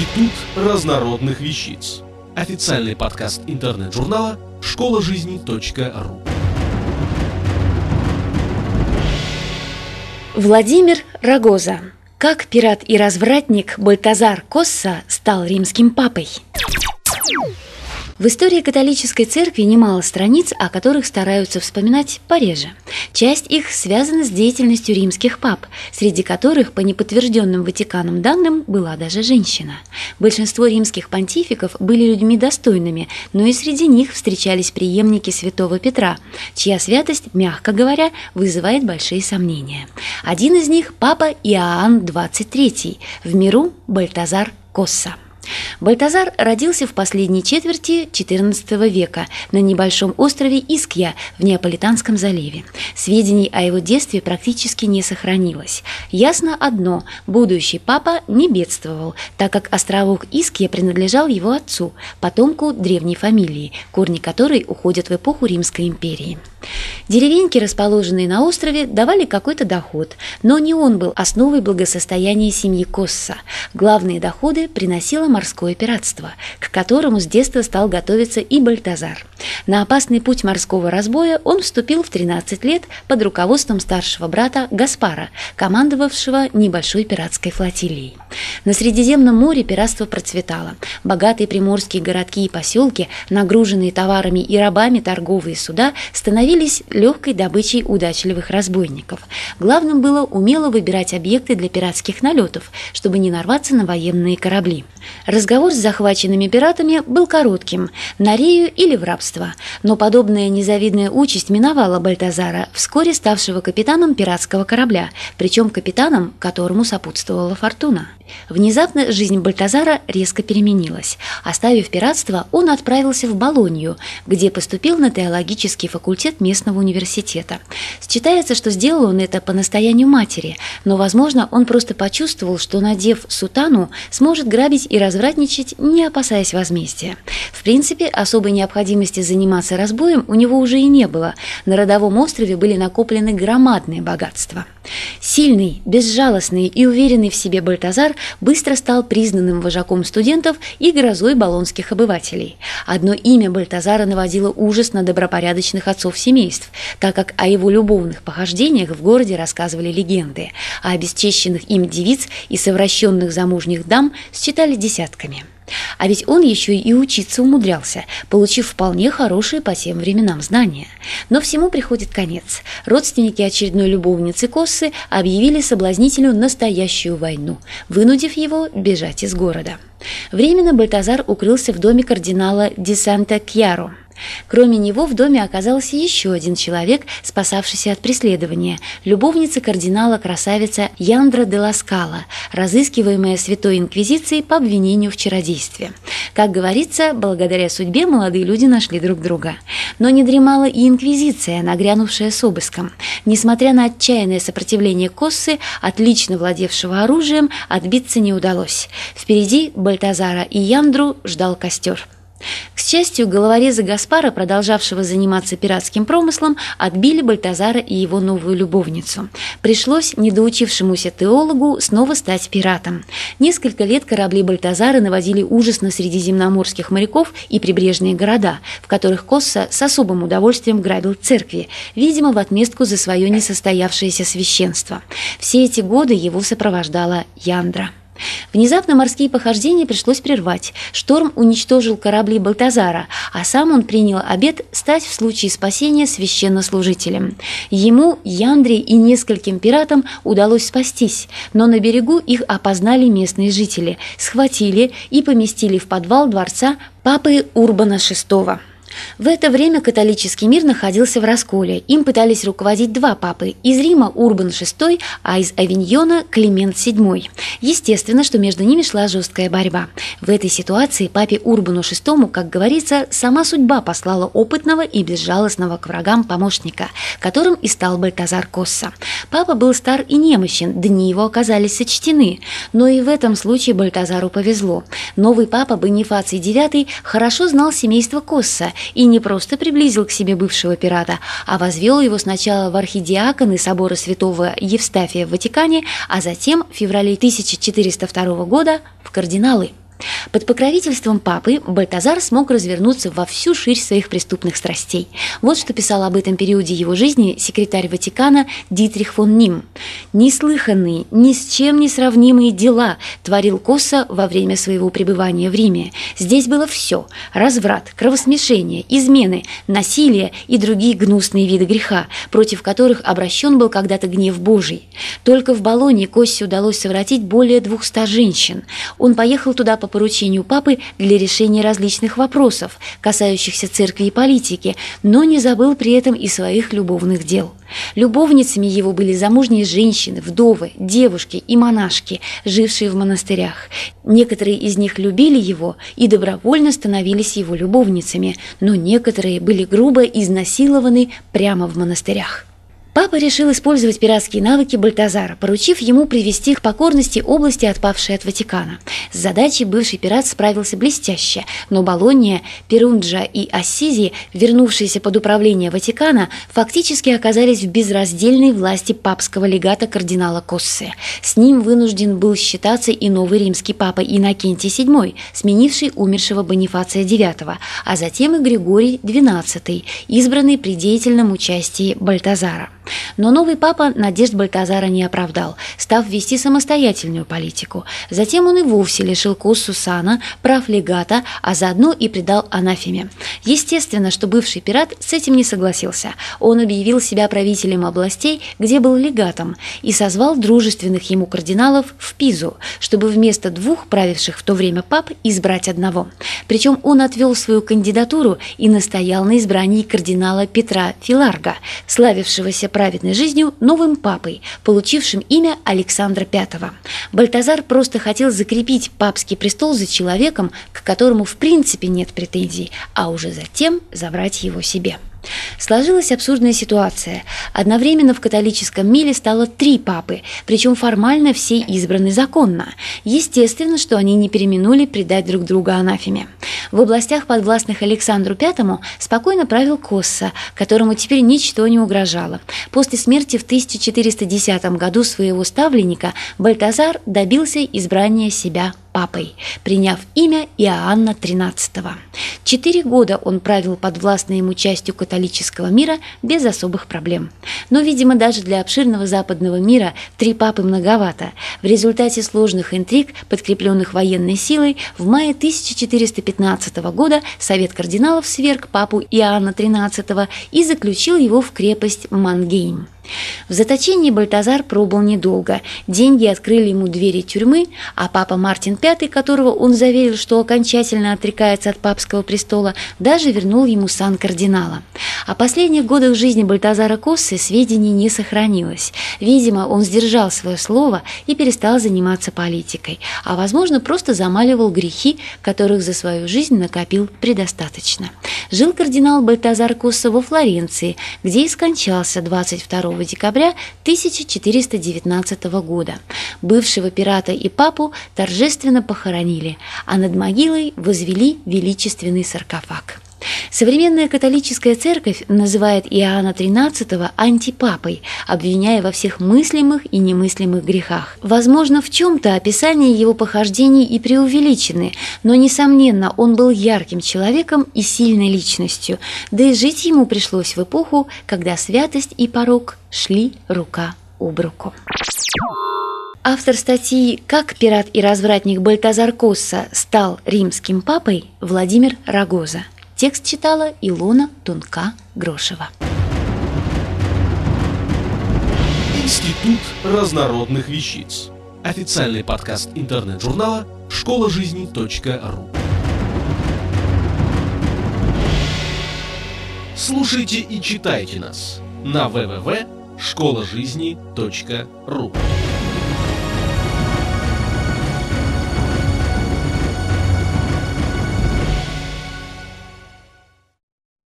Институт разнородных вещиц. Официальный подкаст интернет-журнала школа жизни.ру. Владимир Рогоза. Как пират и развратник Бальтазар Косса стал римским папой? В истории католической церкви немало страниц, о которых стараются вспоминать пореже. Часть их связана с деятельностью римских пап, среди которых, по неподтвержденным Ватиканом данным, была даже женщина. Большинство римских понтификов были людьми достойными, но и среди них встречались преемники святого Петра, чья святость, мягко говоря, вызывает большие сомнения. Один из них – папа Иоанн XXIII, в миру Бальтазар Косса. Бальтазар родился в последней четверти XIV века на небольшом острове Искья в Неаполитанском заливе. Сведений о его детстве практически не сохранилось. Ясно одно – будущий папа не бедствовал, так как островок Искья принадлежал его отцу, потомку древней фамилии, корни которой уходят в эпоху Римской империи. Деревеньки, расположенные на острове, давали какой-то доход, но не он был основой благосостояния семьи Косса. Главные доходы приносило морское пиратство, к которому с детства стал готовиться и Бальтазар. На опасный путь морского разбоя он вступил в 13 лет под руководством старшего брата Гаспара, командовавшего небольшой пиратской флотилией. На Средиземном море пиратство процветало. Богатые приморские городки и поселки, нагруженные товарами и рабами торговые суда, становились легкой добычей удачливых разбойников. Главным было умело выбирать объекты для пиратских налетов, чтобы не нарваться на военные корабли. Разговор с захваченными пиратами был коротким – на Рею или в рабство. Но подобная незавидная участь миновала Бальтазара, вскоре ставшего капитаном пиратского корабля, причем капитаном, которому сопутствовала фортуна. Внезапно жизнь Бальтазара резко переменилась. Оставив пиратство, он отправился в Болонью, где поступил на теологический факультет местного университета. Считается, что сделал он это по настоянию матери, но, возможно, он просто почувствовал, что, надев сутану, сможет грабить и развратничать, не опасаясь возмездия. В принципе, особой необходимости заниматься разбоем у него уже и не было. На родовом острове были накоплены громадные богатства. Сильный, безжалостный и уверенный в себе Бальтазар быстро стал признанным вожаком студентов и грозой болонских обывателей. Одно имя Бальтазара наводило ужас на добропорядочных отцов семейств, так как о его любовных похождениях в городе рассказывали легенды, а обесчещенных им девиц и совращенных замужних дам считали десятками. А ведь он еще и учиться умудрялся, получив вполне хорошие по тем временам знания. Но всему приходит конец. Родственники очередной любовницы Коссы объявили соблазнителю настоящую войну, вынудив его бежать из города. Временно Бальтазар укрылся в доме кардинала Ди Санта-Кьяро – Кроме него в доме оказался еще один человек, спасавшийся от преследования – любовница кардинала-красавица Яндра де Ласкала, разыскиваемая Святой Инквизицией по обвинению в чародействе. Как говорится, благодаря судьбе молодые люди нашли друг друга. Но не дремала и Инквизиция, нагрянувшая с обыском. Несмотря на отчаянное сопротивление Коссы, отлично владевшего оружием, отбиться не удалось. Впереди Бальтазара и Яндру ждал костер. К счастью, головорезы Гаспара, продолжавшего заниматься пиратским промыслом, отбили Бальтазара и его новую любовницу. Пришлось недоучившемуся теологу снова стать пиратом. Несколько лет корабли Бальтазара наводили ужас на средиземноморских моряков и прибрежные города, в которых Косса с особым удовольствием грабил церкви, видимо, в отместку за свое несостоявшееся священство. Все эти годы его сопровождала Яндра. Внезапно морские похождения пришлось прервать. Шторм уничтожил корабли Балтазара, а сам он принял обет стать в случае спасения священнослужителем. Ему, Яндре и нескольким пиратам удалось спастись, но на берегу их опознали местные жители, схватили и поместили в подвал дворца папы Урбана VI. В это время католический мир находился в расколе. Им пытались руководить два папы – из Рима Урбан VI, а из Авиньона – Климент VII. Естественно, что между ними шла жесткая борьба. В этой ситуации папе Урбану VI, как говорится, сама судьба послала опытного и безжалостного к врагам помощника, которым и стал Бальтазар Косса. Папа был стар и немощен, дни его оказались сочтены. Но и в этом случае Бальтазару повезло. Новый папа Бонифаций IX хорошо знал семейство Косса и не просто приблизил к себе бывшего пирата, а возвел его сначала в архидиаконы собора святого Евстафия в Ватикане, а затем в феврале 1402 года в кардиналы. Под покровительством папы Бальтазар смог развернуться во всю ширь своих преступных страстей. Вот что писал об этом периоде его жизни секретарь Ватикана Дитрих фон Ним. «Неслыханные, ни с чем не сравнимые дела творил Косса во время своего пребывания в Риме. Здесь было все – разврат, кровосмешение, измены, насилие и другие гнусные виды греха, против которых обращен был когда-то гнев Божий. Только в Болоне Коссе удалось совратить более двухста женщин. Он поехал туда по поручению папы для решения различных вопросов, касающихся церкви и политики, но не забыл при этом и своих любовных дел. Любовницами его были замужние женщины, вдовы, девушки и монашки, жившие в монастырях. Некоторые из них любили его и добровольно становились его любовницами, но некоторые были грубо изнасилованы прямо в монастырях. Папа решил использовать пиратские навыки Бальтазара, поручив ему привести к покорности области, отпавшие от Ватикана. С задачей бывший пират справился блестяще, но Болония, Перунджа и Ассизи, вернувшиеся под управление Ватикана, фактически оказались в безраздельной власти папского легата кардинала Коссе. С ним вынужден был считаться и новый римский папа Иннокентий VII, сменивший умершего Бонифация IX, а затем и Григорий XII, избранный при деятельном участии Бальтазара. Но новый папа надежд Бальтазара не оправдал, став вести самостоятельную политику. Затем он и вовсе лишил Куссу сана, прав легата, а заодно и предал анафеме. Естественно, что бывший пират с этим не согласился. Он объявил себя правителем областей, где был легатом, и созвал дружественных ему кардиналов в Пизу, чтобы вместо двух правивших в то время пап избрать одного. Причем он отвел свою кандидатуру и настоял на избрании кардинала Петра Филарга, славившегося праведной жизнью новым папой, получившим имя Александра V. Бальтазар просто хотел закрепить папский престол за человеком, к которому в принципе нет претензий, а уже затем забрать его себе. Сложилась абсурдная ситуация. Одновременно в католическом мире стало три папы, причем формально все избраны законно. Естественно, что они не переминули предать друг друга анафеме. В областях, подвластных Александру V, спокойно правил Косса, которому теперь ничто не угрожало. После смерти в 1410 году своего ставленника Бальтазар добился избрания себя папой, приняв имя Иоанна XIII. Четыре года он правил под властной ему частью католического мира без особых проблем. Но, видимо, даже для обширного западного мира три папы многовато. В результате сложных интриг, подкрепленных военной силой, в мае 1415 года Совет кардиналов сверг папу Иоанна XIII и заключил его в крепость Мангейм. В заточении Бальтазар пробыл недолго. Деньги открыли ему двери тюрьмы, а папа Мартин V, которого он заверил, что окончательно отрекается от папского престола, даже вернул ему сан кардинала. О последних годах жизни Бальтазара Коссы сведений не сохранилось. Видимо, он сдержал свое слово и перестал заниматься политикой, а, возможно, просто замаливал грехи, которых за свою жизнь накопил предостаточно. Жил кардинал Бальтазар Косса во Флоренции, где и скончался 22 декабря 1419 года. Бывшего пирата и папу торжественно похоронили, а над могилой возвели величественный саркофаг. Современная католическая церковь называет Иоанна XIII антипапой, обвиняя во всех мыслимых и немыслимых грехах. Возможно, в чем-то описание его похождений и преувеличены, но, несомненно, он был ярким человеком и сильной личностью, да и жить ему пришлось в эпоху, когда святость и порог шли рука об руку. Автор статьи «Как пират и развратник Бальтазар Косса стал римским папой» Владимир Рогоза. Текст читала Илона Тунка-Грошева. Институт разнородных вещиц. Официальный подкаст интернет-журнала школа жизни .ру. Слушайте и читайте нас на www.школажизни.ру.